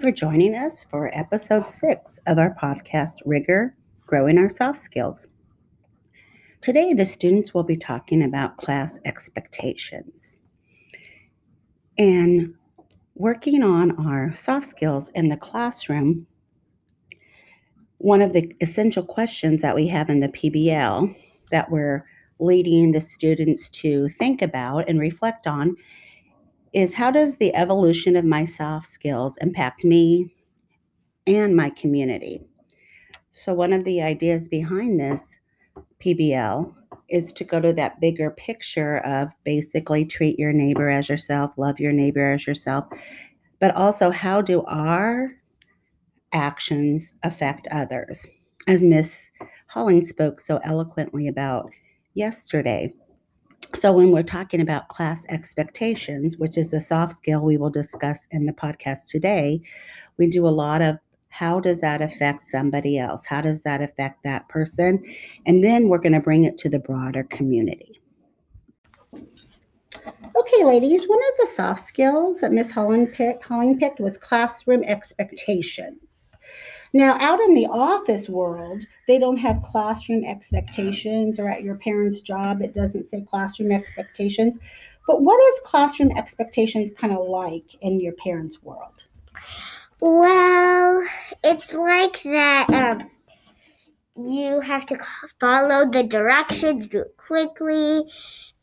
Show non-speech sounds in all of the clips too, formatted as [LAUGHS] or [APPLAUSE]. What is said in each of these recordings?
For joining us for episode six of our podcast, Rigor Growing Our Soft Skills. Today, the students will be talking about class expectations and working on our soft skills in the classroom. One of the essential questions that we have in the PBL that we're leading the students to think about and reflect on is how does the evolution of my soft skills impact me and my community? So, one of the ideas behind this PBL is to go to that bigger picture of basically treat your neighbor as yourself, love your neighbor as yourself, but also how do our actions affect others? As Miss Holling spoke so eloquently about yesterday. So, when we're talking about class expectations, which is the soft skill we will discuss in the podcast today, we do a lot of how does that affect somebody else? How does that affect that person? And then we're going to bring it to the broader community. Okay, ladies, one of the soft skills that Miss Holland picked, Holling picked was classroom expectations. Now, out in the office world, they don't have classroom expectations, or at your parents' job, it doesn't say classroom expectations. But what is classroom expectations kind of like in your parents' world? Well, it's like that. Um, you have to follow the directions, do it quickly,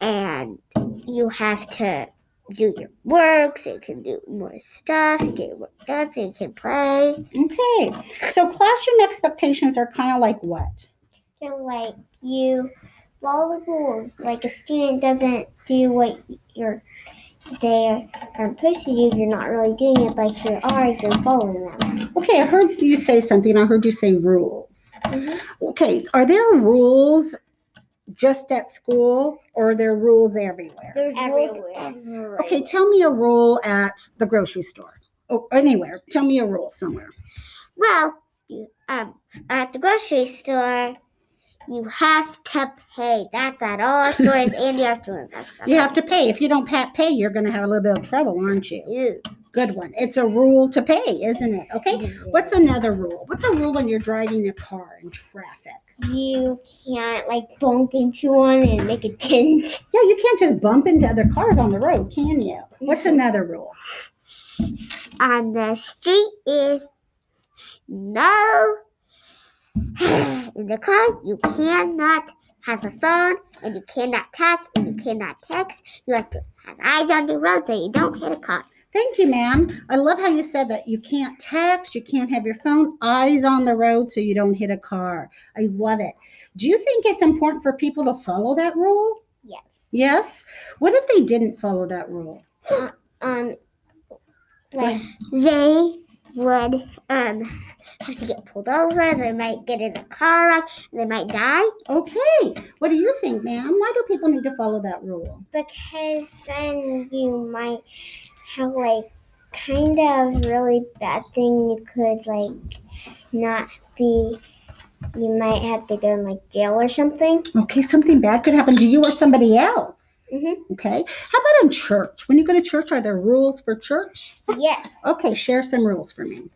and you have to do your work so you can do more stuff, get your work done so you can play. Okay, so classroom expectations are kind of like what? So, like, you follow the rules. Like, a student doesn't do what you're they are supposed to do, you're not really doing it, but you are, you're following them. Okay, I heard you say something. I heard you say rules. Mhm. Okay, are there rules just at school or are there rules everywhere? There's Everywhere. rules everywhere. Okay, tell me a rule at the grocery store. Oh, anywhere. Tell me a rule somewhere. Well, you, um, at the grocery store, you have to pay. That's at all [LAUGHS] stores, and you have to invest. You have to pay. If you don't pay, you're going to have a little bit of trouble, aren't you? Ew. Good one. It's a rule to pay, isn't it? Okay. What's another rule? What's a rule when you're driving a car in traffic? You can't like bump into one and make a dent. [LAUGHS] Yeah, you can't just bump into other cars on the road, can you? What's another rule? On the street is no. [SIGHS] In the car, you cannot have a phone, and you cannot talk, and you cannot text. You have to have eyes on the road so you don't hit a car. Thank you, ma'am. I love how you said that you can't text, you can't have your phone, eyes on the road so you don't hit a car. I love it. Do you think it's important for people to follow that rule? Yes. Yes. What if they didn't follow that rule? [COUGHS] um like they would um have to get pulled over they might get in a car wreck they might die Okay. What do you think, ma'am? Why do people need to follow that rule? because then you might have like kind of really bad thing you could like not be you might have to go in like jail or something Okay, something bad could happen to you or somebody else. Mhm. Okay. How about in church? When you go to church, are there rules for church? yes Okay, share some rules for me.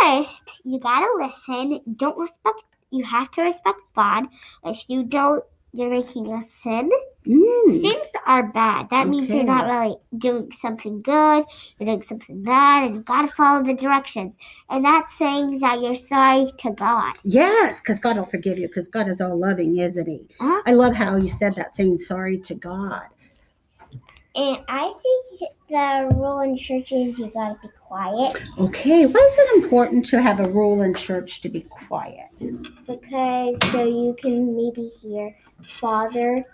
first you gotta listen don't respect you have to respect god if you don't you're making a sin Mm. Sins are bad. That means you're not really doing something good. You're doing something bad, and you've gotta follow the directions. And that's saying that you're sorry to God. Yes, because God will forgive you because God is all loving, isn't He? Uh-huh. I love how you said that, saying sorry to God. And I think the rule in church is you gotta be quiet Okay, why is it important to have a rule in church to be quiet? because so you can maybe hear Father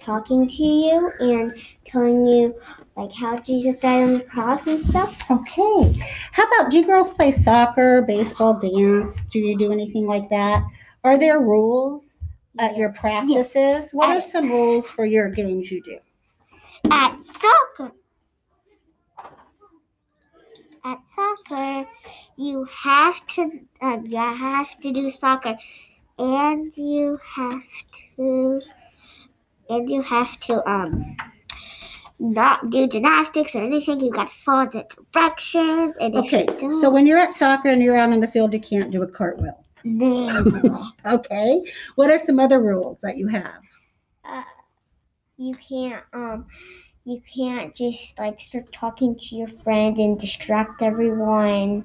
talking to you and telling you like how Jesus died on the cross and stuff. Okay, how about do you girls play soccer, baseball, dance? Do you do anything like that? Are there rules at your practices? What are some rules for your games you do? At soccer. At soccer, you have to uh, you have to do soccer, and you have to and you have to um not do gymnastics or anything. You gotta follow the directions. And Okay, so when you're at soccer and you're out on the field, you can't do a cartwheel. then [LAUGHS] Okay, what are some other rules that you have? uh, you can't um you can't just like start talking to your friend and distract everyone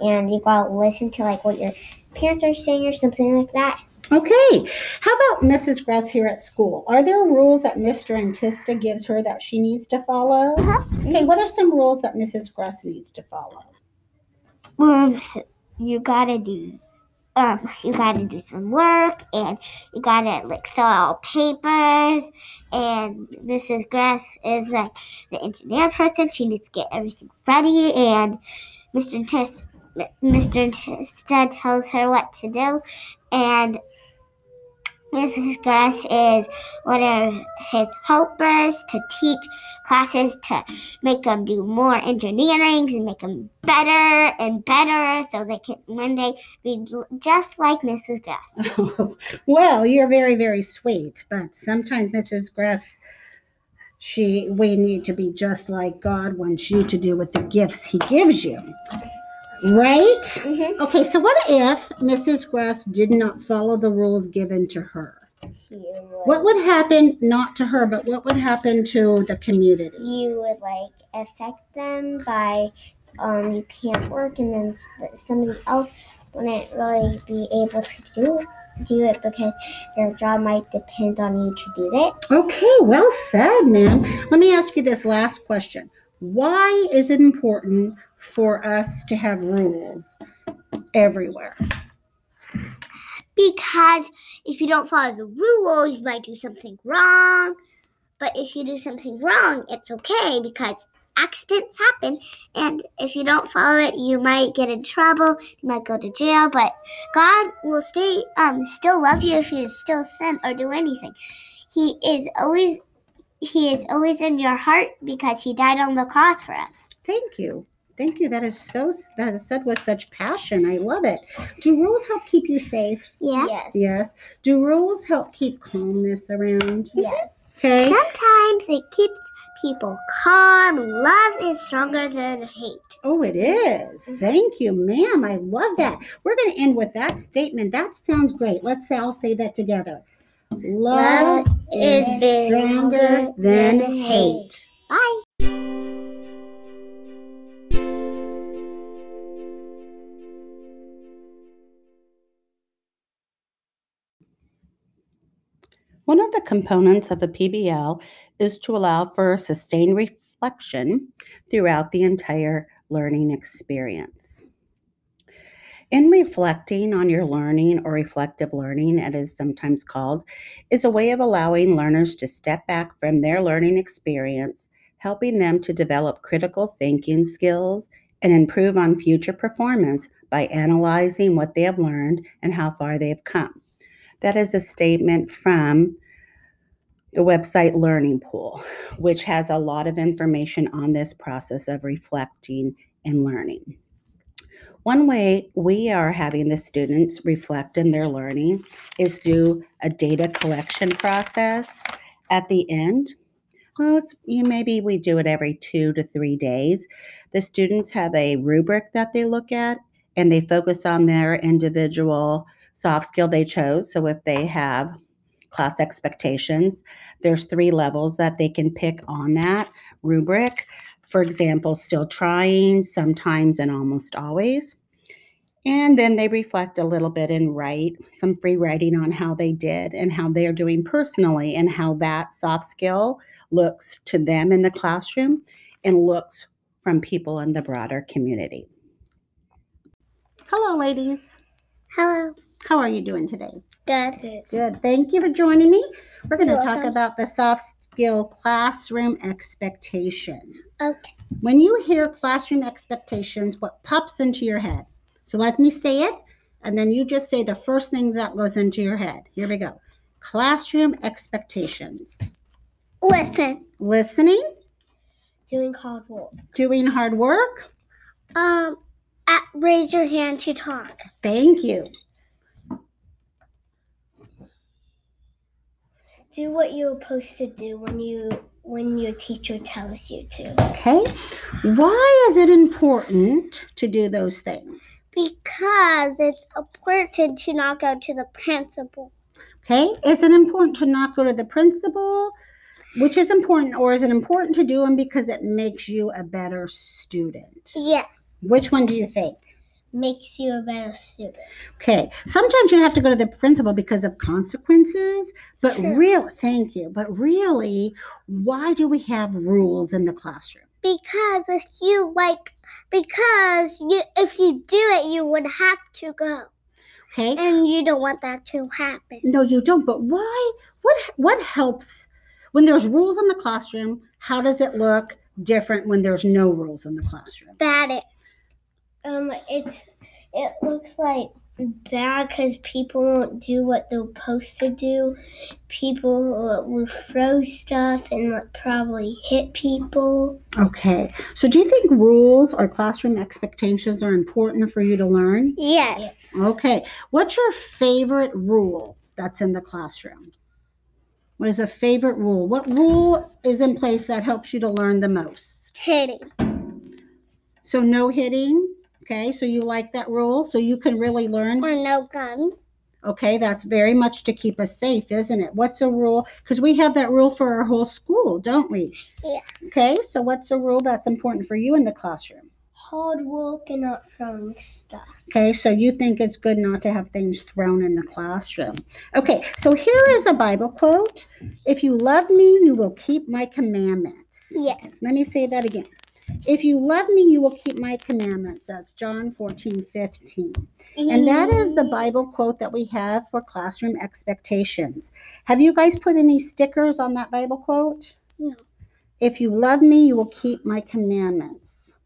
and you gotta listen to like what your parents are saying or something like that Okay, how about Mrs. Gress here at school? Are there rules that Mr. Antista gives her that she needs to follow? Uh-huh. Okay, what are some rules that Mrs. Gress needs to follow? um you gotta do um you gotta do some work and you gotta like fill out papers and mrs grass is like the engineer person she needs to get everything ready and mr Tis, mr Tista tells her what to do and Mrs. Grass is one of his helpers to teach classes to make them do more engineering and make them better and better so they can one day be just like Mrs. Grass. [LAUGHS] well, you're very, very sweet, but sometimes Mrs. Gress, she we need to be just like God wants you to do with the gifts He gives you. Right? Mm-hmm. Okay, so what if Mrs. Grass did not follow the rules given to her? What would happen, not to her, but what would happen to the community? you would like affect them by um you can't work and then somebody else wouldn't really be able to do do it because their job might depend on you to do it. Okay, well said, man. Let me ask you this last question. Why is it important for us to have rules everywhere? Because if you don't follow the rules, you might do something wrong. But if you do something wrong, it's okay because accidents happen. And if you don't follow it, you might get in trouble. You might go to jail. But God will stay, um, still love you if you still sin or do anything. He is always, He is always in your heart because He died on the cross for us. Thank you. Thank you. That is so that is said with such passion. I love it. Do rules help keep you safe? Yeah. Yes. Yes. Do rules help keep calmness around? Yes. Okay. Sometimes it keeps people calm. Love is stronger than hate. Oh, it is. Mm-hmm. Thank you, ma'am. I love that. We're going to end with that statement. That sounds great. Let's say I'll say that together. Love, is, stronger than hate. Bye. Components of a PBL is to allow for sustained reflection throughout the entire learning experience. In reflecting on your learning or reflective learning, as it is sometimes called, is a way of allowing learners to step back from their learning experience, helping them to develop critical thinking skills and improve on future performance by analyzing what they have learned and how far they have come. That is a statement from the website Learning Pool, which has a lot of information on this process of reflecting and learning. One way we are having the students reflect in their learning is through a data collection process at the end. Well, it's, you, maybe we do it every two to three days. The students have a rubric that they look at and they focus on their individual soft skill they chose. So if they have class expectations, there's three levels that they can pick on that rubric. For example, still trying, sometimes, and almost always. And then they reflect a little bit and write some free writing on how they did and how they're doing personally and how that soft skill looks to them in the classroom and looks from people in the broader community. Hello, ladies. Hello. How are you doing today? Good. Good. Good. Thank you for joining me. We're going to talk welcome. about the soft skill classroom expectations. Okay. When you hear classroom expectations, what pops into your head? So let me say it, and then you just say the first thing that goes into your head. Here we go. Classroom expectations. Listen. Listening, Doing hard work. doing hard work. Um, uh, raise your hand to talk. Thank you. Do what you're supposed to do when you when your teacher tells you to. Okay. Why is it important to do those things? Because it's important to not go to the principal. Okay. Is it important to not go to the principal? Which is important, or is it important to do them because it makes you a better student? Yes. Which one do you think? Makes you a better student. Okay. Sometimes you have to go to the principal because of consequences, but Sure. real thank you. But really, why do we have rules in the classroom? Because if you like, because you if you do it, you would have to go, Okay. and you don't want that to happen. No, you don't. But why? What what helps when there's rules in the classroom? How does it look different when there's no rules in the classroom? Bad it. Um, it's it looks like bad because people won't do what they're supposed to do. People will throw stuff and like, probably hit people. Okay. So do you think rules or classroom expectations are important for you to learn? Yes. Okay. What's your favorite rule that's in the classroom? What is a favorite rule? What rule is in place that helps you to learn the most? Hitting. So no hitting. Okay. So you like that rule? So you can really learn Or no guns. Okay, that's very much to keep us safe, isn't it? What's a rule? Because we have that rule for our whole school, don't we? Yes. Okay, so what's a rule that's important for you in the classroom? Hard work and not throwing stuff. Okay, so you think it's good not to have things thrown in the classroom. Okay, so here is a Bible quote If you love me, you will keep my commandments. Yes. Let me say that again. If you love me, you will keep my commandments. That's John 14, 15. And that is the Bible quote that we have for classroom expectations. Have you guys put any stickers on that Bible quote? No. If you love me, you will keep my commandments.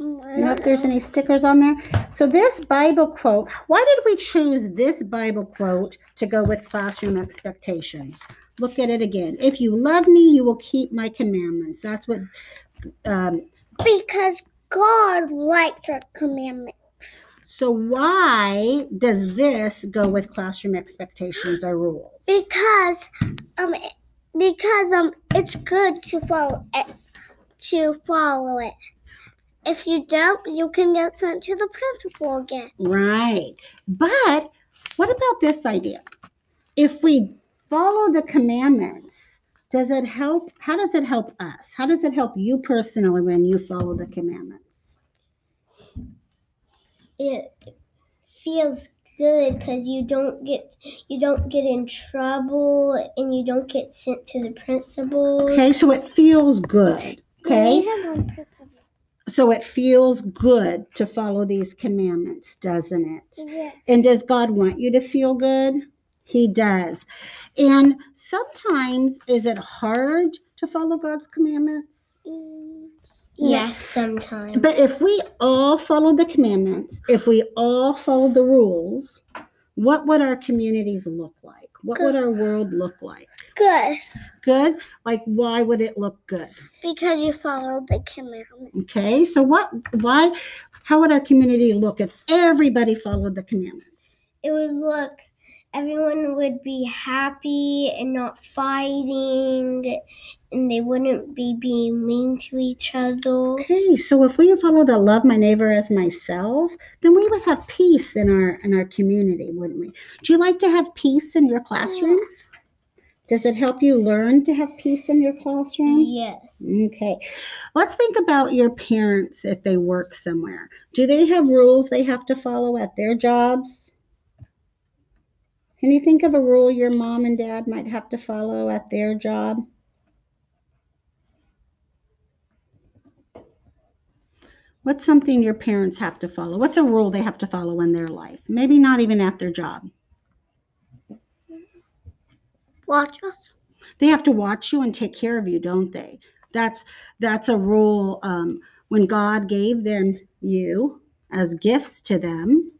Mm, You know if there's any stickers on there? So, this Bible quote, why did we choose this Bible quote to go with classroom expectations? Look at it again. If you love me, you will keep my commandments. That's what um, Because God likes our commandments. So why does this go with classroom expectations or rules? Because um because um it's good to follow it to follow it. If you don't, you can get sent to the principal again. Right. But what about this idea? If we follow the commandments, does it help? How does it help us? How does it help you personally when you follow the commandments? It feels good because you don't get you don't get in trouble and you don't get sent to the principal. Okay, so it feels good. Okay, so it feels good to follow these commandments, doesn't it? Yes. And does God want you to feel good? He does. And sometimes, is it hard to follow God's commandments? Mm, yes, sometimes. But if we all follow the commandments, if we all follow the rules, what would our communities look like? What would our world look like? Good. Good? Like, why would it look good? Because you followed the commandments. Okay, so what, why, how would our community look if everybody followed the commandments? It would look everyone would be happy and not fighting and they wouldn't be being mean to each other. Okay, so if we followed the love my neighbor as myself, then we would have peace in our in our community, wouldn't we? Do you like to have peace in your classrooms? Does it help you learn to have peace in your classroom? Yes. Okay. Let's think about your parents if they work somewhere. Do they have rules they have to follow at their jobs? Can you think of a rule your mom and dad might have to follow at their job? What's something your parents have to follow? What's a rule they have to follow in their life? Maybe not even at their job. Watch us. They have to watch you and take care of you, don't they? That's that's a rule. Um, when God gave them you as gifts to them,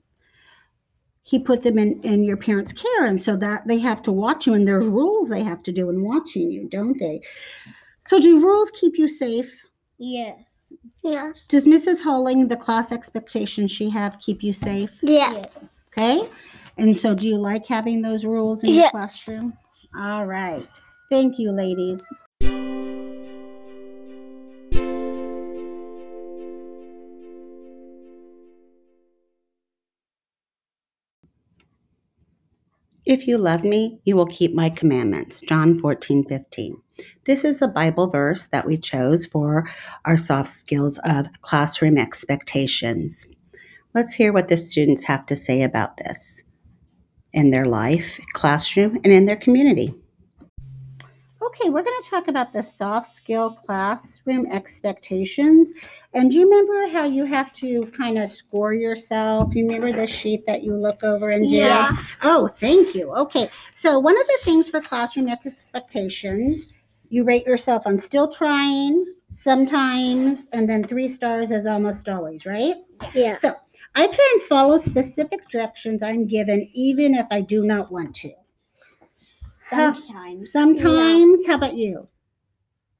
He put them in in your parents' care, and so that they have to watch you. And there's rules they have to do in watching you, don't they? So, do rules keep you safe? Yes. Yes. Does Mrs. Holling, the class expectations she have, keep you safe? Yes. Okay. And so, do you like having those rules in your Yes. classroom? All right. Thank you, ladies. If you love me, you will keep my commandments. John 14, 15. This is a Bible verse that we chose for our soft skills of classroom expectations. Let's hear what the students have to say about this in their life, classroom, and in their community. Okay, we're going to talk about the soft skill classroom expectations. And do you remember how you have to kind of score yourself? You remember the sheet that you look over and do? Yes. Oh, thank you. Okay, so one of the things for classroom expectations, you rate yourself on still trying, sometimes, and then three stars as almost always, right? Yeah. So I can follow specific directions I'm given even if I do not want to. Sometimes. Sometimes, how about you?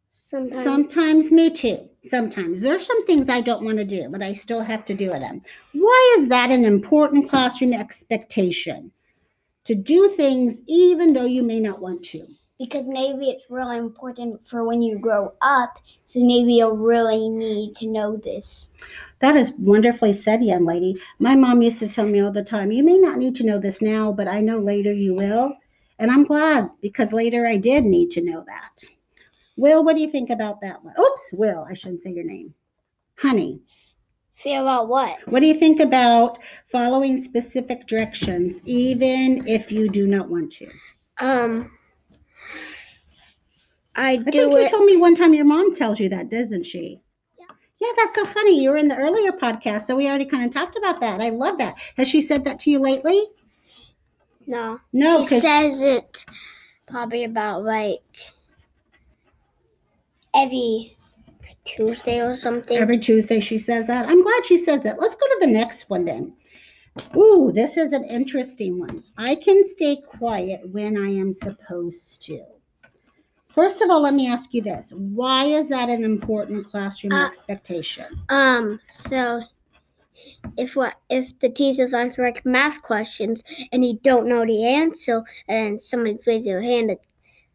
Sometimes. Sometimes, me too. Sometimes. There's some things I don't want to do, but I still have to do them. Why is that an important classroom expectation? To do things even though you may not want to. because maybe it's really important for when you grow up. So maybe you'll really need to know this. That is wonderfully said, young lady. My mom used to tell me all the time, you may not need to know this now, but I know later you will. And I'm glad because later I did need to know that. Will, what do you think about that one? Oops, Will, I shouldn't say your name. Honey, Feel about what? what do you think about following specific directions even if you do not want to? Um, I I do think you told me one time your mom tells you that, doesn't she? Yeah. Yeah, that's so funny. You were in the earlier podcast, so we already kind of talked about that. I love that. Has she said that to you lately? No, No, she says it probably about like every Tuesday or something. every Tuesday she says that. I'm glad she says it. Let's go to the next one then. Ooh, this is an interesting one. I can stay quiet when I am supposed to. First of all, let me ask you this. Why is that an important classroom Uh, expectation? Um, so if what if the teacher's answering math questions and you don't know the answer and someone's raising their hand to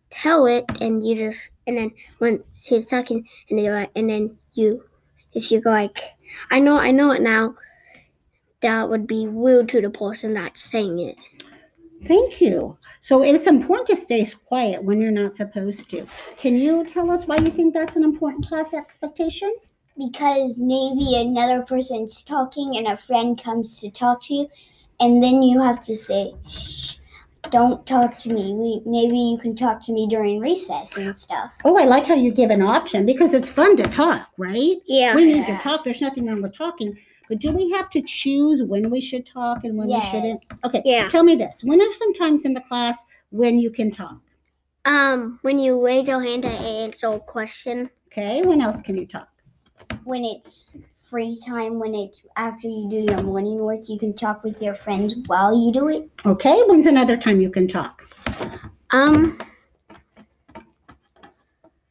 tell it and you just and then once he's talking and they like and then you if you go like I know I know it now that would be rude to the person that's saying it. Thank you. So it's important to stay quiet when you're not supposed to. Can you tell us why you think that's an important class expectation? Because maybe another person's talking and a friend comes to talk to you and then you have to say Shh, don't talk to me we, maybe you can talk to me during recess and stuff Oh, I like how you give an option because it's fun to talk, right? yeah We need to talk. There's nothing wrong with talking. But do we have to choose when we should talk and when we shouldn't? Okay. Yeah. Tell me this. When there's some times in the class when you can talk. um when you raise your hand to answer a question Okay. When else can you talk? When it's free time when it's after you do your morning work you can talk with your friends while you do it Okay. When's another time you can talk? um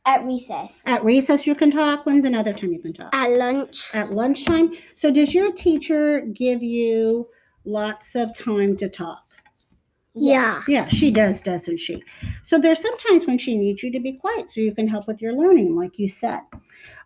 at recess At recess you can talk. When's another time you can talk? at lunch At lunchtime. So does your teacher give you lots of time to talk? Yeah Yeah, she does, doesn't she? So there's sometimes when she needs you to be quiet so you can help with your learning, like you said.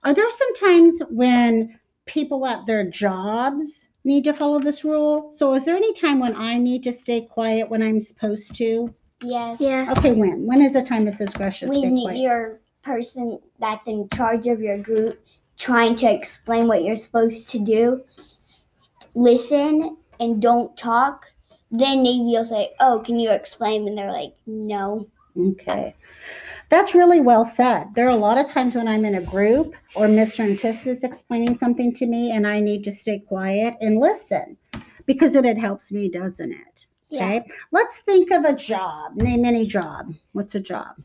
Are there some times when people at their jobs need to follow this rule? So is there any time when I need to stay quiet when I'm supposed to? yes yeah Okay, when? When is the time Mrs. Grush should stay when quiet? your person that's in charge of your group trying to explain what you're supposed to do listen and don't talk then maybe you'll say oh can you explain and they're like no Okay. That's really well said. There are a lot of times when I'm in a group or Mr. Antist is explaining something to me and I need to stay quiet and listen because it, it helps me, doesn't it? Okay. Let's think of a job. Name any job. What's a job?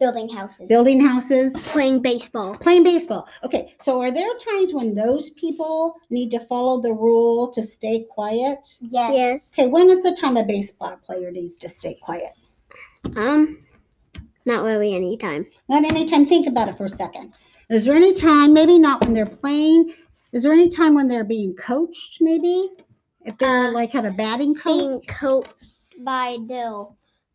Building houses Building houses, playing baseball playing baseball. Okay. So are there times when those people need to follow the rule to stay quiet? yes, Yes. Okay. When is the time a baseball player needs to stay quiet? Um, not really any time. Not any time. Think about it for a second. Is there any time, maybe not when they're playing, is there any time when they're being coached, maybe? If they're Uh, like have a batting coach? Being coached by the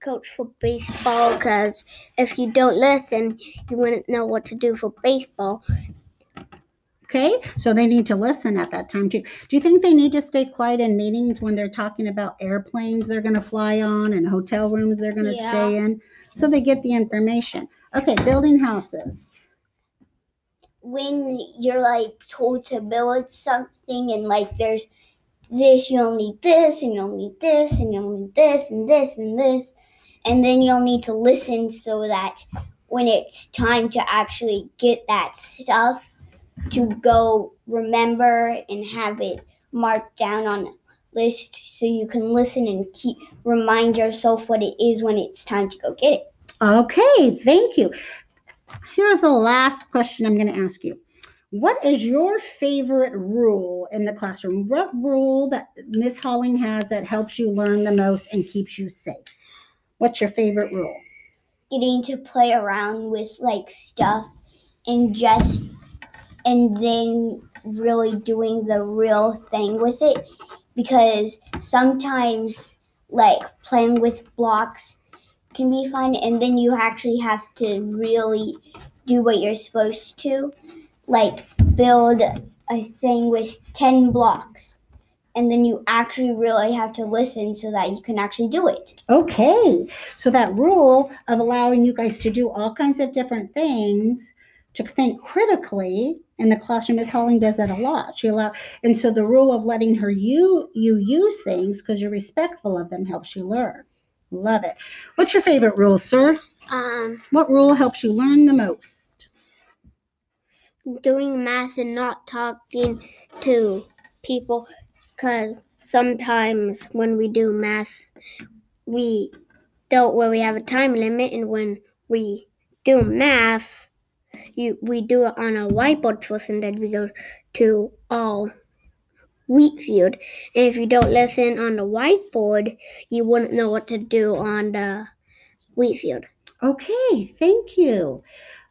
coach for baseball, because if you don't listen, you wouldn't know what to do for baseball. Okay, so they need to listen at that time too. Do you think they need to stay quiet in meetings when they're talking about airplanes they're going to fly on and hotel rooms they're going to Yeah. stay in? So they get the information. Okay, building houses. when you're like told to build something and like there's this, you'll need this, and you'll need this, and you'll need this, and this, and this, and then you'll need to listen so that when it's time to actually get that stuff, to go remember and have it marked down on a list so you can listen and keep remind yourself what it is when it's time to go get it. Okay, thank you. Here's the last question I'm going to ask you. What is your favorite rule in the classroom? What rule that Miss Holling has that helps you learn the most and keeps you safe? What's your favorite rule? getting to play around with like stuff and just and then really doing the real thing with it. Because sometimes like playing with blocks can be fun and then you actually have to really do what you're supposed to. Like build a thing with 10 blocks and then you actually really have to listen so that you can actually do it Okay, so that rule of allowing you guys to do all kinds of different things to think critically in the classroom, Miss Holling does that a lot. She allow, and so the rule of letting her you you use things because you're respectful of them helps you learn. Love it. What's your favorite rule, sir? um What rule helps you learn the most? doing math and not talking to people because sometimes when we do math we don't really have a time limit and when we do math you we do it on a whiteboard first and then we go to all wheat field and if you don't listen on the whiteboard you wouldn't know what to do on the wheat field Okay, thank you.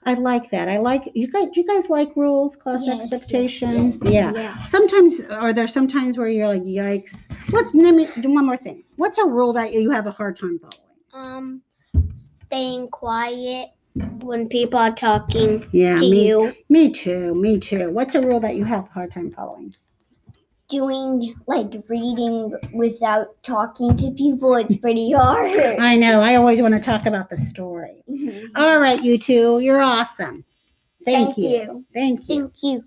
I like that. I like you guys. Do you guys like rules, class Yes, yes, expectations? yeah. yeah. Sometimes are there sometimes where you're like, yikes. What? Let me do one more thing. What's a rule that you have a hard time following? Um, staying quiet when people are talking Yeah, to me, you. me too. Me too. What's a rule that you have a hard time following? Doing like reading without talking to people, it's pretty [LAUGHS] hard. I know. I always want to talk about the story. Mhm. All right, you two. You're awesome. Thank, you. you. Thank you. Thank you.